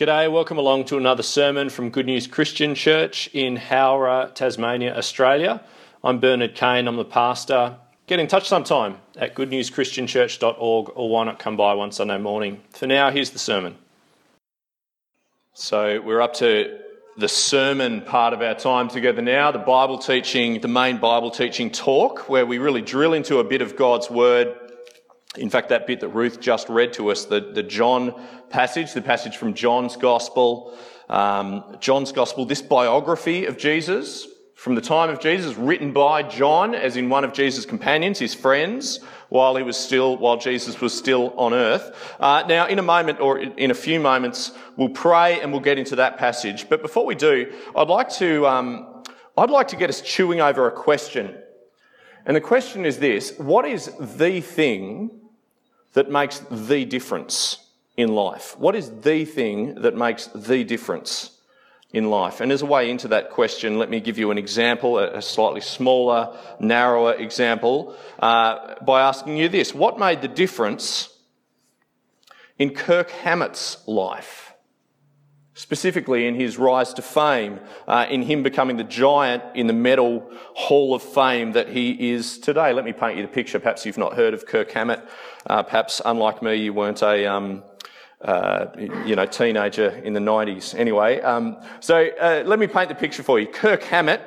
G'day, welcome along to another sermon from Good News Christian Church in Howrah, Tasmania, Australia. I'm Bernard Kane, I'm the pastor. Get in touch sometime at goodnewschristianchurch.org or why not come by one Sunday morning. For now, here's the sermon. So, we're up to the sermon part of our time together now, the Bible teaching, the main Bible teaching talk, where we really drill into a bit of God's Word in fact, that bit that Ruth just read to us, the, the John passage, the passage from John's Gospel, um, John's Gospel, this biography of Jesus from the time of Jesus, written by John, as in one of Jesus' companions, his friends, while he was still, while Jesus was still on earth. Uh, now, in a moment or in a few moments, we'll pray and we'll get into that passage. But before we do, I'd like to, um, I'd like to get us chewing over a question. And the question is this: What is the thing that makes the difference in life? What is the thing that makes the difference in life? And as a way into that question, let me give you an example, a slightly smaller, narrower example, uh, by asking you this. What made the difference in Kirk Hammett's life? Specifically in his rise to fame, uh, in him becoming the giant in the metal hall of fame that he is today. Let me paint you the picture. Perhaps you've not heard of Kirk Hammett. Uh, perhaps, unlike me, you weren't a um, uh, you know teenager in the 90s. Anyway, um, so uh, let me paint the picture for you. Kirk Hammett,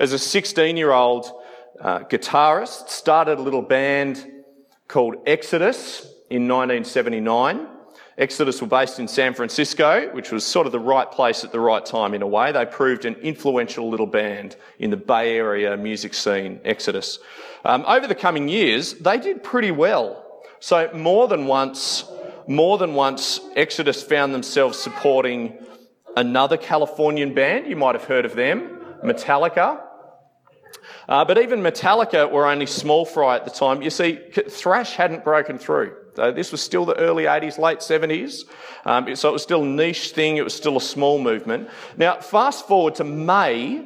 as a 16-year-old uh, guitarist, started a little band called Exodus in 1979. Exodus were based in San Francisco, which was sort of the right place at the right time in a way. They proved an influential little band in the Bay Area music scene, Exodus. Um, over the coming years, they did pretty well. So more than once, more than once, Exodus found themselves supporting another Californian band. You might have heard of them, Metallica. Uh, but even Metallica were only small fry at the time. You see, thrash hadn't broken through. Uh, this was still the early 80s, late 70s. Um, so it was still a niche thing. It was still a small movement. Now, fast forward to May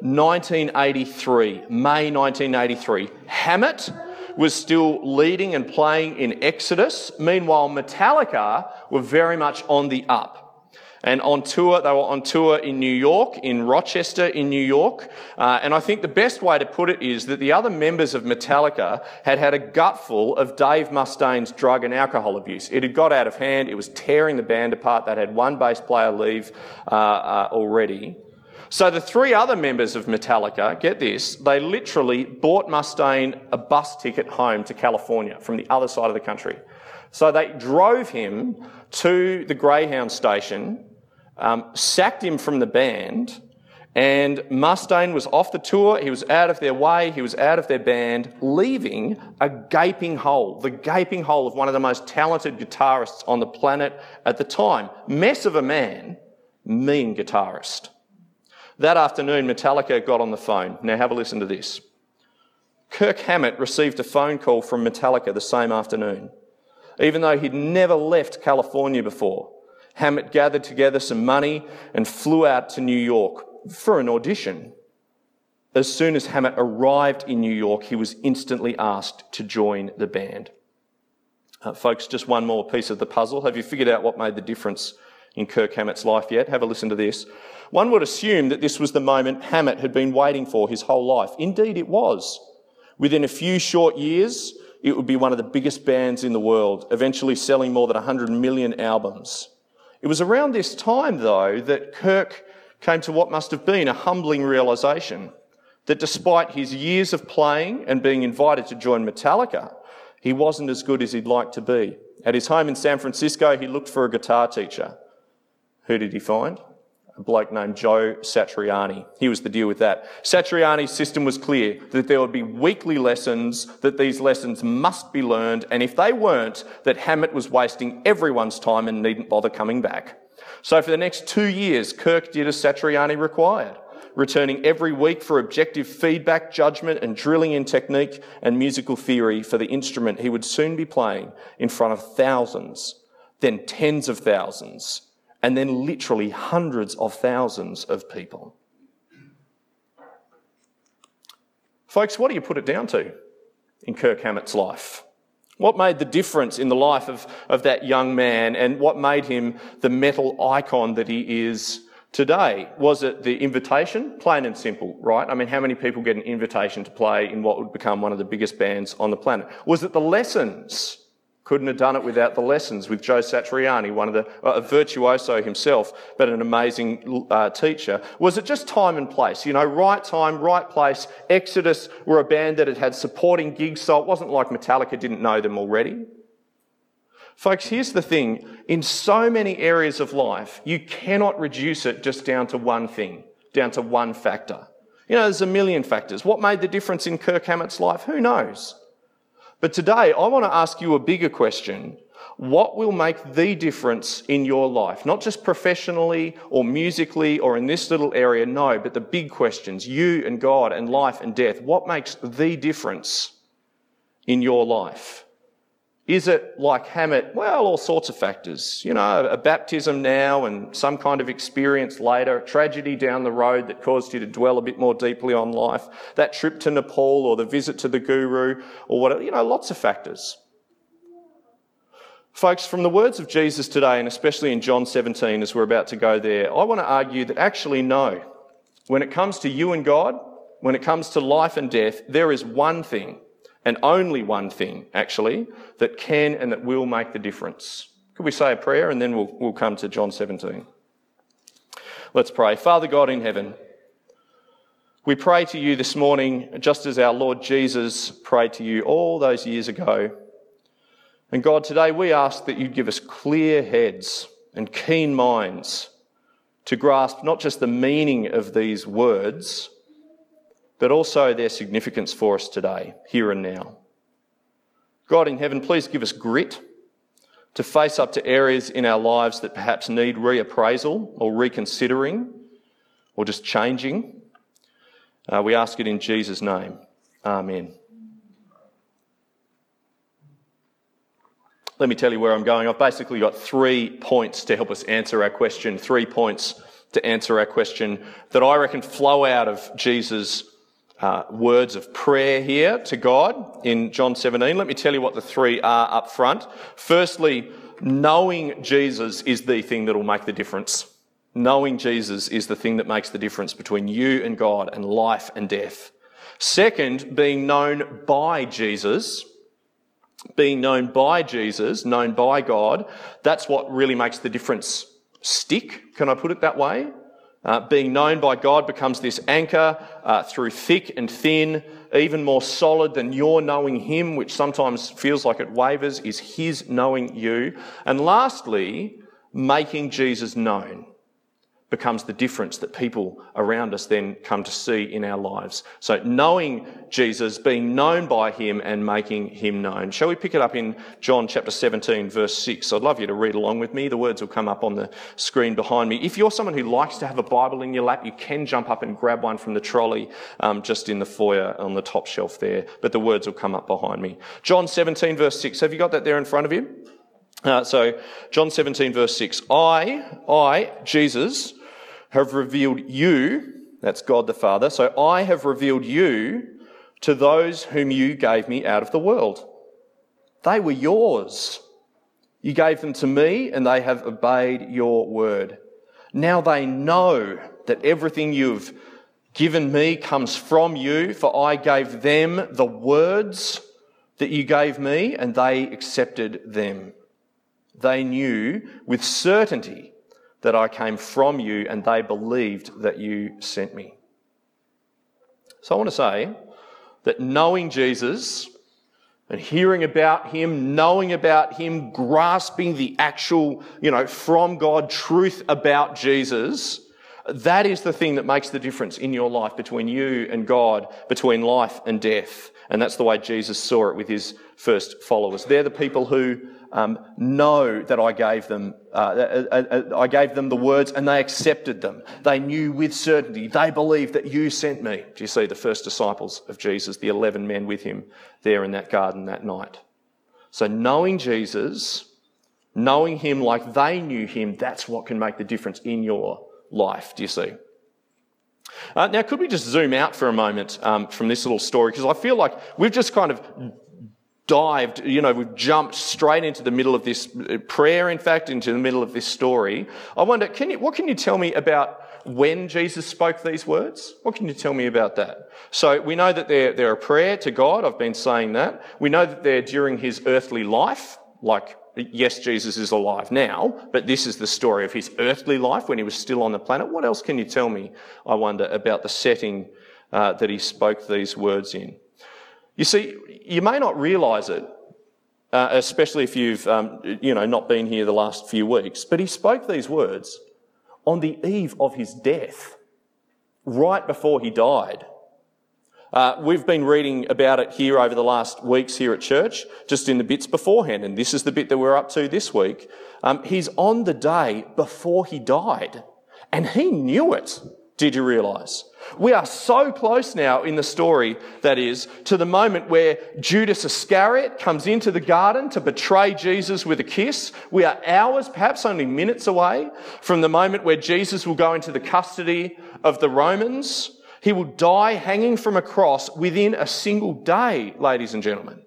1983. May 1983. Hammett was still leading and playing in Exodus. Meanwhile, Metallica were very much on the up and on tour. They were on tour in New York, in Rochester, in New York. Uh, and I think the best way to put it is that the other members of Metallica had had a gutful of Dave Mustaine's drug and alcohol abuse. It had got out of hand. It was tearing the band apart. They'd had one bass player leave uh, uh, already. So the three other members of Metallica, get this, they literally bought Mustaine a bus ticket home to California from the other side of the country. So they drove him to the Greyhound station um, sacked him from the band, and Mustaine was off the tour. He was out of their way. He was out of their band, leaving a gaping hole, the gaping hole of one of the most talented guitarists on the planet at the time. Mess of a man, mean guitarist. That afternoon, Metallica got on the phone. Now have a listen to this. Kirk Hammett received a phone call from Metallica the same afternoon, even though he'd never left California before. Hammett gathered together some money and flew out to New York for an audition. As soon as Hammett arrived in New York, he was instantly asked to join the band. Uh, folks, just one more piece of the puzzle. Have you figured out what made the difference in Kirk Hammett's life yet? Have a listen to this. One would assume that this was the moment Hammett had been waiting for his whole life. Indeed, it was. Within a few short years, it would be one of the biggest bands in the world, eventually selling more than 100 million albums. It was around this time, though, that Kirk came to what must have been a humbling realization that despite his years of playing and being invited to join Metallica, he wasn't as good as he'd like to be. At his home in San Francisco, he looked for a guitar teacher. Who did he find? A bloke named Joe Satriani. He was the deal with that. Satriani's system was clear that there would be weekly lessons, that these lessons must be learned, and if they weren't, that Hammett was wasting everyone's time and needn't bother coming back. So for the next two years, Kirk did as Satriani required, returning every week for objective feedback, judgment, and drilling in technique and musical theory for the instrument he would soon be playing in front of thousands, then tens of thousands, and then literally hundreds of thousands of people. Folks, what do you put it down to in Kirk Hammett's life? What made the difference in the life of, of that young man and what made him the metal icon that he is today? Was it the invitation? Plain and simple, right? I mean, how many people get an invitation to play in what would become one of the biggest bands on the planet? Was it the lessons? Couldn't have done it without the lessons with Joe Satriani, one of the, a virtuoso himself, but an amazing uh, teacher. Was it just time and place? You know, right time, right place. Exodus were a band that had had supporting gigs, so it wasn't like Metallica didn't know them already. Folks, here's the thing. In so many areas of life, you cannot reduce it just down to one thing, down to one factor. You know, there's a million factors. What made the difference in Kirk Hammett's life? Who knows? But today, I want to ask you a bigger question. What will make the difference in your life? Not just professionally or musically or in this little area, no, but the big questions, you and God and life and death. What makes the difference in your life? Is it like Hammett? Well, all sorts of factors. You know, a baptism now and some kind of experience later, tragedy down the road that caused you to dwell a bit more deeply on life, that trip to Nepal or the visit to the guru or whatever, you know, lots of factors. Folks, from the words of Jesus today, and especially in John 17 as we're about to go there, I want to argue that actually no. When it comes to you and God, when it comes to life and death, there is one thing and only one thing, actually, that can and that will make the difference. Could we say a prayer and then we'll, we'll come to John 17? Let's pray. Father God in heaven, we pray to you this morning just as our Lord Jesus prayed to you all those years ago. And God, today we ask that you give us clear heads and keen minds to grasp not just the meaning of these words, but also their significance for us today, here and now. God in heaven, please give us grit to face up to areas in our lives that perhaps need reappraisal or reconsidering or just changing. Uh, we ask it in Jesus' name. Amen. Let me tell you where I'm going. I've basically got three points to help us answer our question, three points to answer our question that I reckon flow out of Jesus' uh, words of prayer here to God in John 17. Let me tell you what the three are up front. Firstly, knowing Jesus is the thing that will make the difference. Knowing Jesus is the thing that makes the difference between you and God and life and death. Second, being known by Jesus, being known by Jesus, known by God, that's what really makes the difference stick. Can I put it that way? Uh, being known by God becomes this anchor uh, through thick and thin, even more solid than your knowing Him, which sometimes feels like it wavers, is His knowing you. And lastly, making Jesus known becomes the difference that people around us then come to see in our lives. So knowing Jesus, being known by him and making him known. Shall we pick it up in John chapter 17 verse 6? I'd love you to read along with me. The words will come up on the screen behind me. If you're someone who likes to have a Bible in your lap, you can jump up and grab one from the trolley um, just in the foyer on the top shelf there. But the words will come up behind me. John 17 verse 6. Have you got that there in front of you? Uh, so John 17 verse 6. I, I, Jesus, have revealed you, that's God the Father, so I have revealed you to those whom you gave me out of the world. They were yours. You gave them to me, and they have obeyed your word. Now they know that everything you've given me comes from you, for I gave them the words that you gave me, and they accepted them. They knew with certainty that I came from you and they believed that you sent me. So I want to say that knowing Jesus and hearing about him, knowing about him, grasping the actual, you know, from God truth about Jesus, that is the thing that makes the difference in your life between you and God, between life and death. And that's the way Jesus saw it with his first followers. They're the people who um, know that I gave them, uh, uh, uh, uh, I gave them the words and they accepted them. They knew with certainty. They believed that you sent me. Do you see the first disciples of Jesus, the 11 men with him there in that garden that night? So knowing Jesus, knowing him like they knew him, that's what can make the difference in your life. Do you see? Uh, now, could we just zoom out for a moment um, from this little story? Because I feel like we've just kind of dived, you know, we've jumped straight into the middle of this uh, prayer, in fact, into the middle of this story. I wonder, can you, what can you tell me about when Jesus spoke these words? What can you tell me about that? So we know that they're, they're a prayer to God. I've been saying that. We know that they're during his earthly life, like yes, Jesus is alive now, but this is the story of his earthly life when he was still on the planet. What else can you tell me, I wonder, about the setting uh, that he spoke these words in? You see, you may not realise it, uh, especially if you've, um, you know, not been here the last few weeks, but he spoke these words on the eve of his death, right before he died. Uh, we've been reading about it here over the last weeks here at church, just in the bits beforehand, and this is the bit that we're up to this week. Um, he's on the day before he died, and he knew it. Did you realise? We are so close now in the story, that is, to the moment where Judas Iscariot comes into the garden to betray Jesus with a kiss. We are hours, perhaps only minutes away from the moment where Jesus will go into the custody of the Romans. He will die hanging from a cross within a single day, ladies and gentlemen.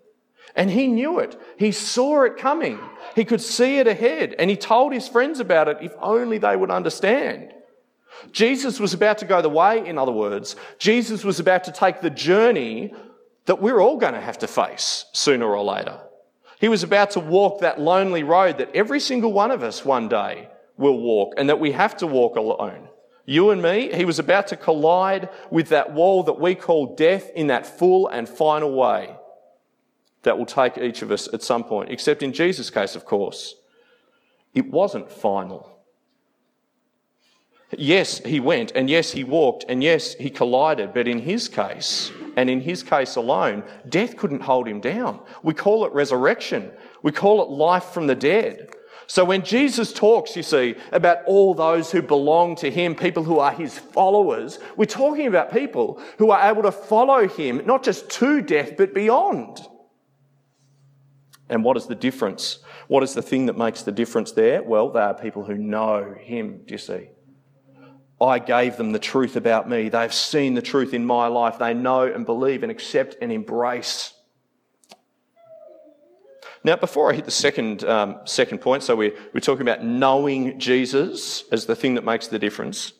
And he knew it. He saw it coming. He could see it ahead. And he told his friends about it if only they would understand. Jesus was about to go the way, in other words, Jesus was about to take the journey that we're all going to have to face sooner or later. He was about to walk that lonely road that every single one of us one day will walk and that we have to walk alone. You and me, he was about to collide with that wall that we call death in that full and final way that will take each of us at some point. Except in Jesus' case, of course, it wasn't final. Yes, he went, and yes, he walked, and yes, he collided, but in his case, and in his case alone, death couldn't hold him down. We call it resurrection. We call it life from the dead. So when Jesus talks, you see, about all those who belong to him, people who are his followers, we're talking about people who are able to follow him, not just to death, but beyond. And what is the difference? What is the thing that makes the difference there? Well, they are people who know him, do you see? I gave them the truth about me. They've seen the truth in my life. They know and believe and accept and embrace now, before I hit the second, um, second point, so we're, we're talking about knowing Jesus as the thing that makes the difference.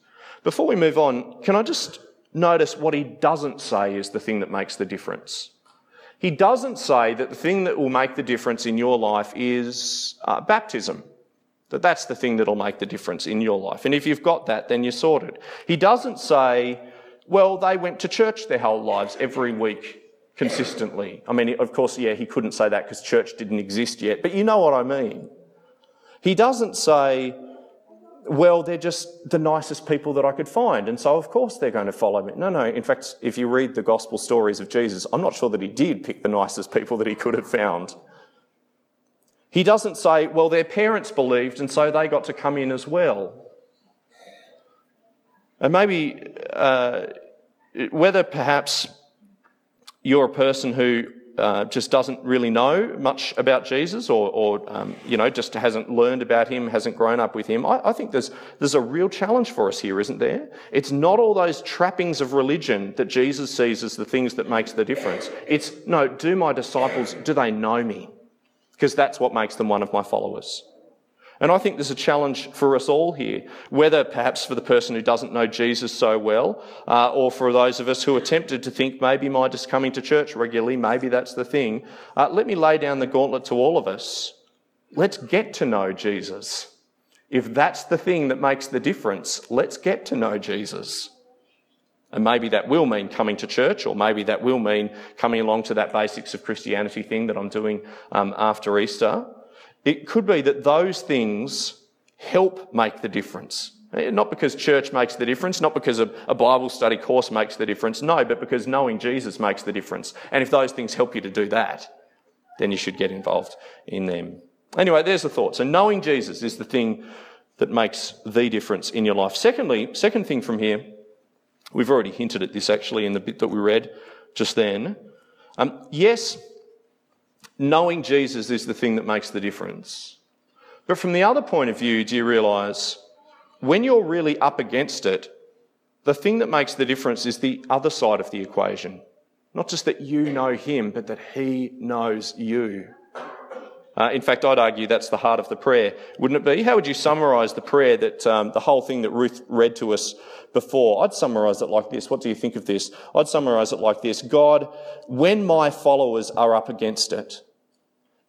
Before we move on, can I just notice what he doesn't say is the thing that makes the difference? He doesn't say that the thing that will make the difference in your life is uh, baptism. That that's the thing that'll make the difference in your life. And if you've got that, then you're sorted. He doesn't say, well, they went to church their whole lives every week consistently. I mean, of course, yeah, he couldn't say that because church didn't exist yet, but you know what I mean. He doesn't say, well, they're just the nicest people that I could find, and so of course they're going to follow me. No, no. In fact, if you read the gospel stories of Jesus, I'm not sure that he did pick the nicest people that he could have found. He doesn't say, well, their parents believed, and so they got to come in as well. And maybe uh, whether perhaps you're a person who uh, just doesn't really know much about Jesus or, or um, you know, just hasn't learned about him, hasn't grown up with him, I, I, think there's, there's a real challenge for us here, isn't there? It's not all those trappings of religion that Jesus sees as the things that makes the difference. It's, no, do my disciples, do they know me? Because that's what makes them one of my followers. And I think there's a challenge for us all here, whether perhaps for the person who doesn't know Jesus so well, uh, or for those of us who are tempted to think maybe my just coming to church regularly, maybe that's the thing. Uh, let me lay down the gauntlet to all of us. Let's get to know Jesus. If that's the thing that makes the difference, let's get to know Jesus. And maybe that will mean coming to church, or maybe that will mean coming along to that basics of Christianity thing that I'm doing um, after Easter. It could be that those things help make the difference. Eh, not because church makes the difference, not because a, a, Bible study course makes the difference, no, but because knowing Jesus makes the difference. And if those things help you to do that, then you should get involved in them. Anyway, there's the thought. So knowing Jesus is the thing that makes the difference in your life. Secondly, second thing from here, we've already hinted at this actually in the bit that we read just then. Um, yes, knowing Jesus is the thing that makes the difference. But from the other point of view, do you realize when you're really up against it, the thing that makes the difference is the other side of the equation, Not just that you know him, but that he knows you. Uh, in fact, I'd argue that's the heart of the prayer, wouldn't it be? How would you summarise the prayer that um, the whole thing that Ruth read to us before? I'd summarise it like this. What do you think of this? I'd summarise it like this God, when my followers are up against it,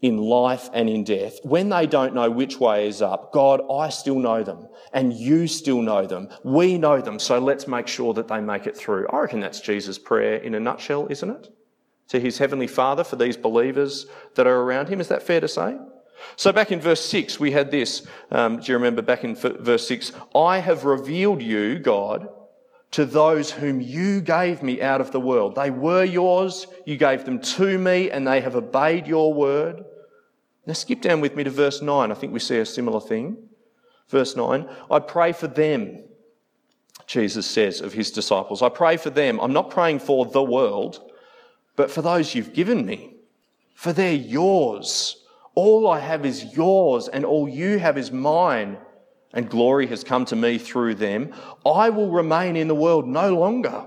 in life and in death, when they don't know which way is up, God, I still know them and you still know them. We know them, so let's make sure that they make it through. I reckon that's Jesus' prayer in a nutshell, isn't it? To his heavenly Father for these believers that are around him. Is that fair to say? So back in verse 6, we had this. Um, do you remember back in verse 6? I have revealed you, God, to those whom you gave me out of the world. They were yours, you gave them to me, and they have obeyed your word. Now skip down with me to verse 9. I think we see a similar thing. Verse 9 I pray for them, Jesus says of his disciples. I pray for them. I'm not praying for the world, but for those you've given me, for they're yours. All I have is yours, and all you have is mine and glory has come to me through them. I will remain in the world no longer,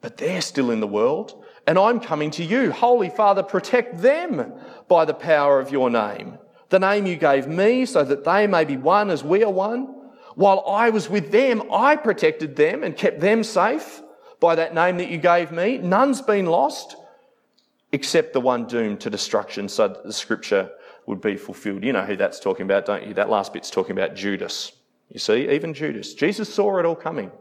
but they're still in the world, and I'm coming to you. Holy Father, protect them by the power of your name, the name you gave me, so that they may be one as we are one. While I was with them, I protected them and kept them safe by that name that you gave me. None's been lost except the one doomed to destruction, so that the scripture would be fulfilled. You know who that's talking about, don't you? That last bit's talking about Judas. You see, even Judas. Jesus saw it all coming.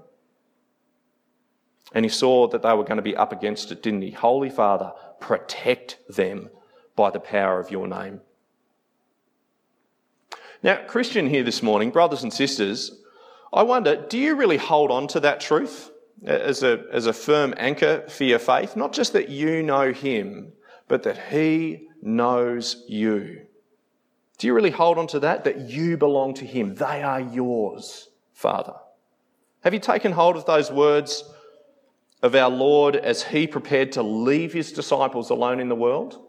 And he saw that they were going to be up against it, didn't he? Holy Father, protect them by the power of your name. Now, Christian here this morning, brothers and sisters, I wonder, do you really hold on to that truth as a, as a firm anchor for your faith? Not just that you know him, but that he knows you. Do you really hold on to that? That you belong to Him. They are yours, Father. Have you taken hold of those words of our Lord as He prepared to leave His disciples alone in the world?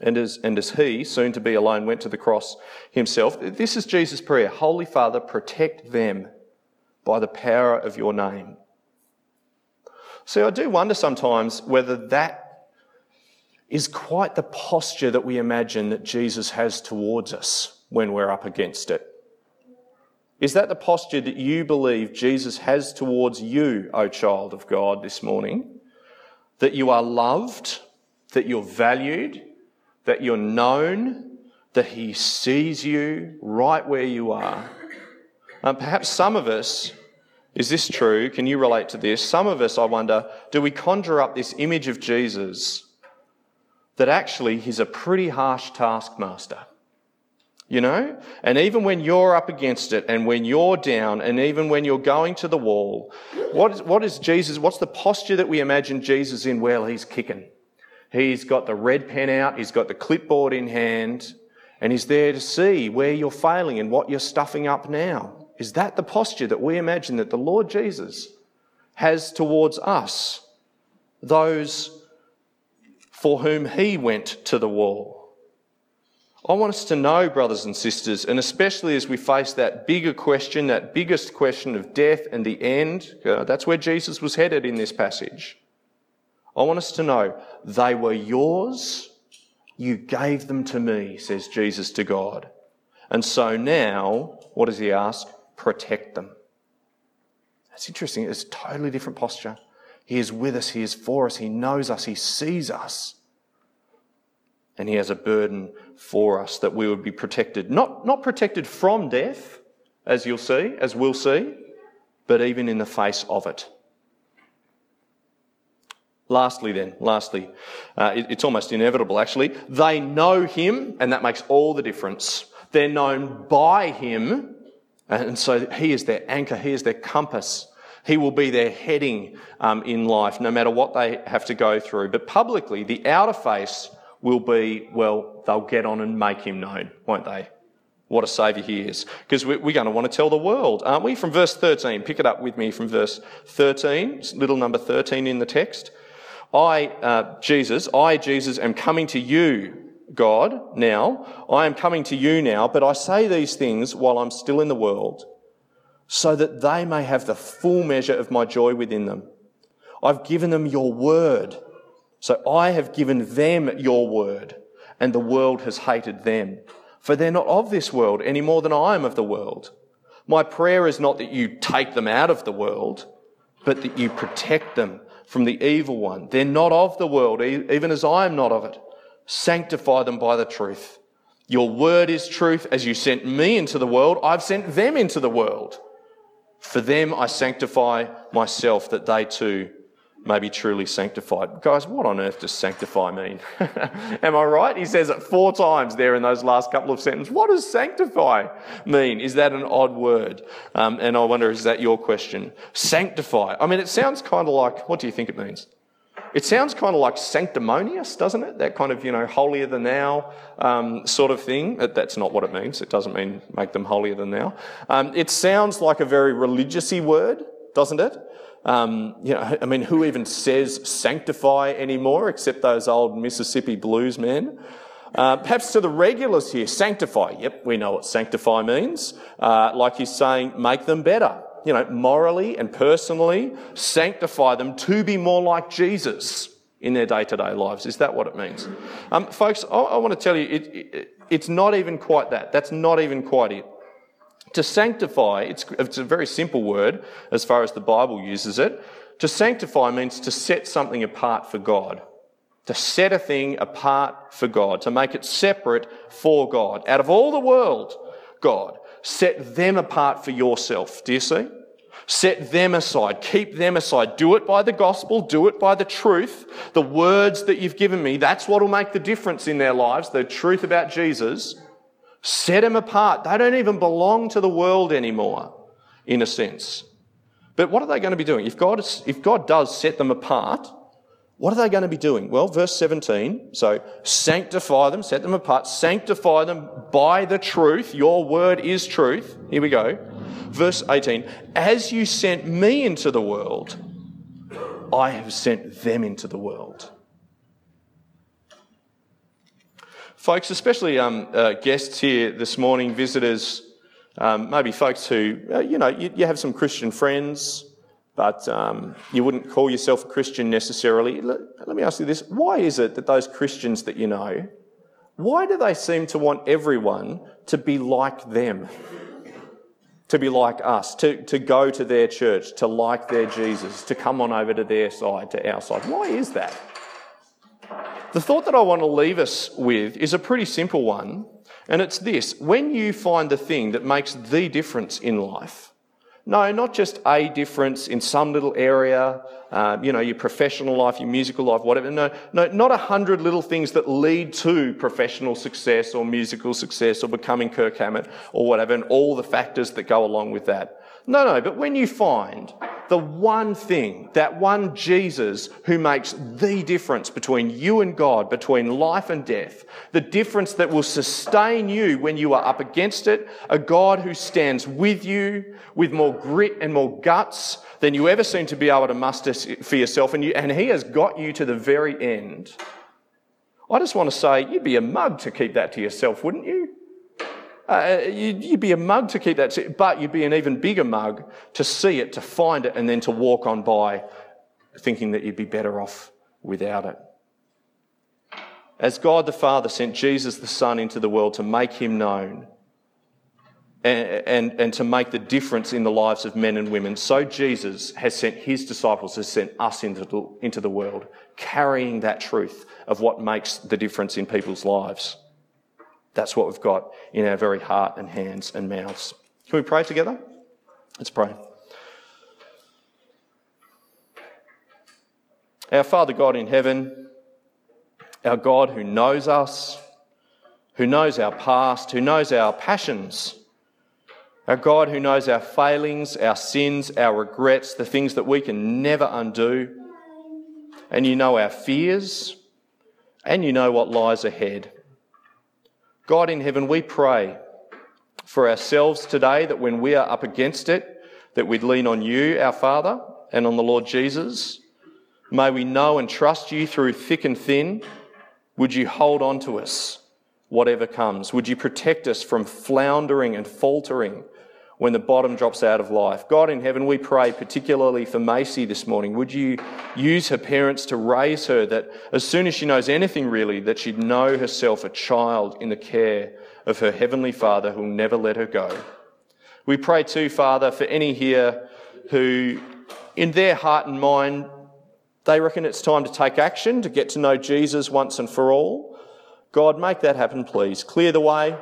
And as, and as He, soon to be alone, went to the cross Himself. This is Jesus' prayer Holy Father, protect them by the power of your name. See, I do wonder sometimes whether that is quite the posture that we imagine that Jesus has towards us when we're up against it. Is that the posture that you believe Jesus has towards you, O child of God, this morning? That you are loved, that you're valued, that you're known, that He sees you right where you are. Um, perhaps some of us, is this true? Can you relate to this? Some of us, I wonder, do we conjure up this image of Jesus that actually he's a pretty harsh taskmaster. You know? And even when you're up against it and when you're down and even when you're going to the wall, what is, what is Jesus, what's the posture that we imagine Jesus in? Well, he's kicking. He's got the red pen out, he's got the clipboard in hand, and he's there to see where you're failing and what you're stuffing up now. Is that the posture that we imagine that the Lord Jesus has towards us? Those for whom he went to the wall. I want us to know, brothers and sisters, and especially as we face that bigger question, that biggest question of death and the end, uh, that's where Jesus was headed in this passage. I want us to know they were yours, you gave them to me, says Jesus to God. And so now, what does he ask? Protect them. That's interesting. It's a totally different posture. He is with us, He is for us, He knows us, He sees us. And He has a burden for us that we would be protected. Not, not protected from death, as you'll see, as we'll see, but even in the face of it. Lastly, then, lastly, uh, it, it's almost inevitable actually. They know Him, and that makes all the difference. They're known by Him, and so He is their anchor, He is their compass. He will be their heading um, in life, no matter what they have to go through. But publicly, the outer face will be, well, they'll get on and make him known, won't they? What a saviour he is. Because we're going to want to tell the world, aren't we? From verse 13, pick it up with me from verse 13, little number 13 in the text. I, uh, Jesus, I, Jesus, am coming to you, God, now. I am coming to you now, but I say these things while I'm still in the world so that they may have the full measure of my joy within them. I've given them your word. So I have given them your word, and the world has hated them. For they're not of this world any more than I am of the world. My prayer is not that you take them out of the world, but that you protect them from the evil one. They're not of the world, even as I am not of it. Sanctify them by the truth. Your word is truth. As you sent me into the world, I've sent them into the world. For them I sanctify myself that they too may be truly sanctified. Guys, what on earth does sanctify mean? Am I right? He says it four times there in those last couple of sentences. What does sanctify mean? Is that an odd word? Um, and I wonder, is that your question? Sanctify. I mean, it sounds kind of like, what do you think it means? It sounds kind of like sanctimonious, doesn't it? That kind of, you know, holier than thou um, sort of thing. That's not what it means. It doesn't mean make them holier than thou. Um, it sounds like a very religiousy word, doesn't it? Um, you know, I mean, who even says sanctify anymore except those old Mississippi blues men? Uh, perhaps to the regulars here, sanctify. Yep, we know what sanctify means. Uh, like he's saying, make them better you know, morally and personally, sanctify them to be more like Jesus in their day to day lives. Is that what it means? Um, folks, I, I, want to tell you, it, it, it's not even quite that. That's not even quite it. To sanctify, it's, it's a very simple word as far as the Bible uses it. To sanctify means to set something apart for God. To set a thing apart for God, to make it separate for God. Out of all the world, God, set them apart for yourself. Do you see? Set them aside. Keep them aside. Do it by the gospel. Do it by the truth. The words that you've given me, that's what will make the difference in their lives. The truth about Jesus. Set them apart. They don't even belong to the world anymore, in a sense. But what are they going to be doing? If God, if God does set them apart, what are they going to be doing? Well, verse 17. So sanctify them, set them apart, sanctify them by the truth. Your word is truth. Here we go. Verse 18. As you sent me into the world, I have sent them into the world. Folks, especially um, uh, guests here this morning, visitors, um, maybe folks who, uh, you know, you, you have some Christian friends, but um, you wouldn't call yourself a Christian necessarily. Let, let, me ask you this why is it that those Christians that you know, why do they seem to want everyone to be like them? To be like us, to, to go to their church, to like their Jesus, to come on over to their side, to our side. Why is that? The thought that I want to leave us with is a pretty simple one, and it's this when you find the thing that makes the difference in life, no, not just a difference in some little area, uh, you know, your professional life, your musical life, whatever. No, no, not a hundred little things that lead to professional success or musical success or becoming Kirk Hammett or whatever, and all the factors that go along with that. No, no, but when you find the one thing, that one Jesus who makes the difference between you and God, between life and death, the difference that will sustain you when you are up against it, a God who stands with you with more grit and more guts than you ever seem to be able to muster for yourself, and, you, and He has got you to the very end. I just want to say, you'd be a mug to keep that to yourself, wouldn't you? Uh, you'd, you'd, be a mug to keep that, but you'd be an even bigger mug to see it, to find it, and then to walk on by thinking that you'd be better off without it. As God the Father sent Jesus the Son into the world to make him known and, and, and to make the difference in the lives of men and women, so Jesus has sent his disciples, has sent us into the, into the world, carrying that truth of what makes the difference in people's lives. That's what we've got in our very heart and hands and mouths. Can we pray together? Let's pray. Our Father God in heaven, our God who knows us, who knows our past, who knows our passions, our God who knows our failings, our sins, our regrets, the things that we can never undo, and you know our fears, and you know what lies ahead. God in heaven, we pray for ourselves today that when we are up against it, that we'd lean on you, our Father, and on the Lord Jesus. May we know and trust you through thick and thin. Would you hold on to us, whatever comes? Would you protect us from floundering and faltering when the bottom drops out of life. God in heaven, we pray particularly for Macy this morning. Would you use her parents to raise her that as soon as she knows anything really, that she'd know herself a child in the care of her heavenly Father who'll never let her go. We pray too, Father, for any here who in their heart and mind, they reckon it's time to take action, to get to know Jesus once and for all. God, make that happen, please. Clear the way,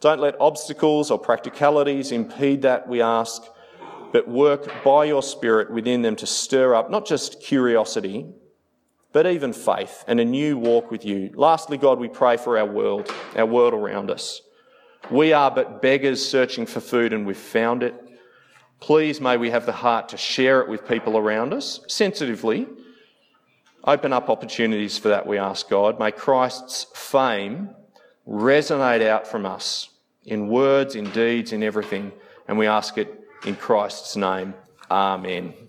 don't let obstacles or practicalities impede that, we ask, but work by your Spirit within them to stir up not just curiosity, but even faith and a new walk with you. Lastly, God, we pray for our world, our world around us. We are but beggars searching for food and we've found it. Please may we have the heart to share it with people around us sensitively. Open up opportunities for that, we ask God. May Christ's fame resonate out from us in words, in deeds, in everything. And we ask it in Christ's name. Amen.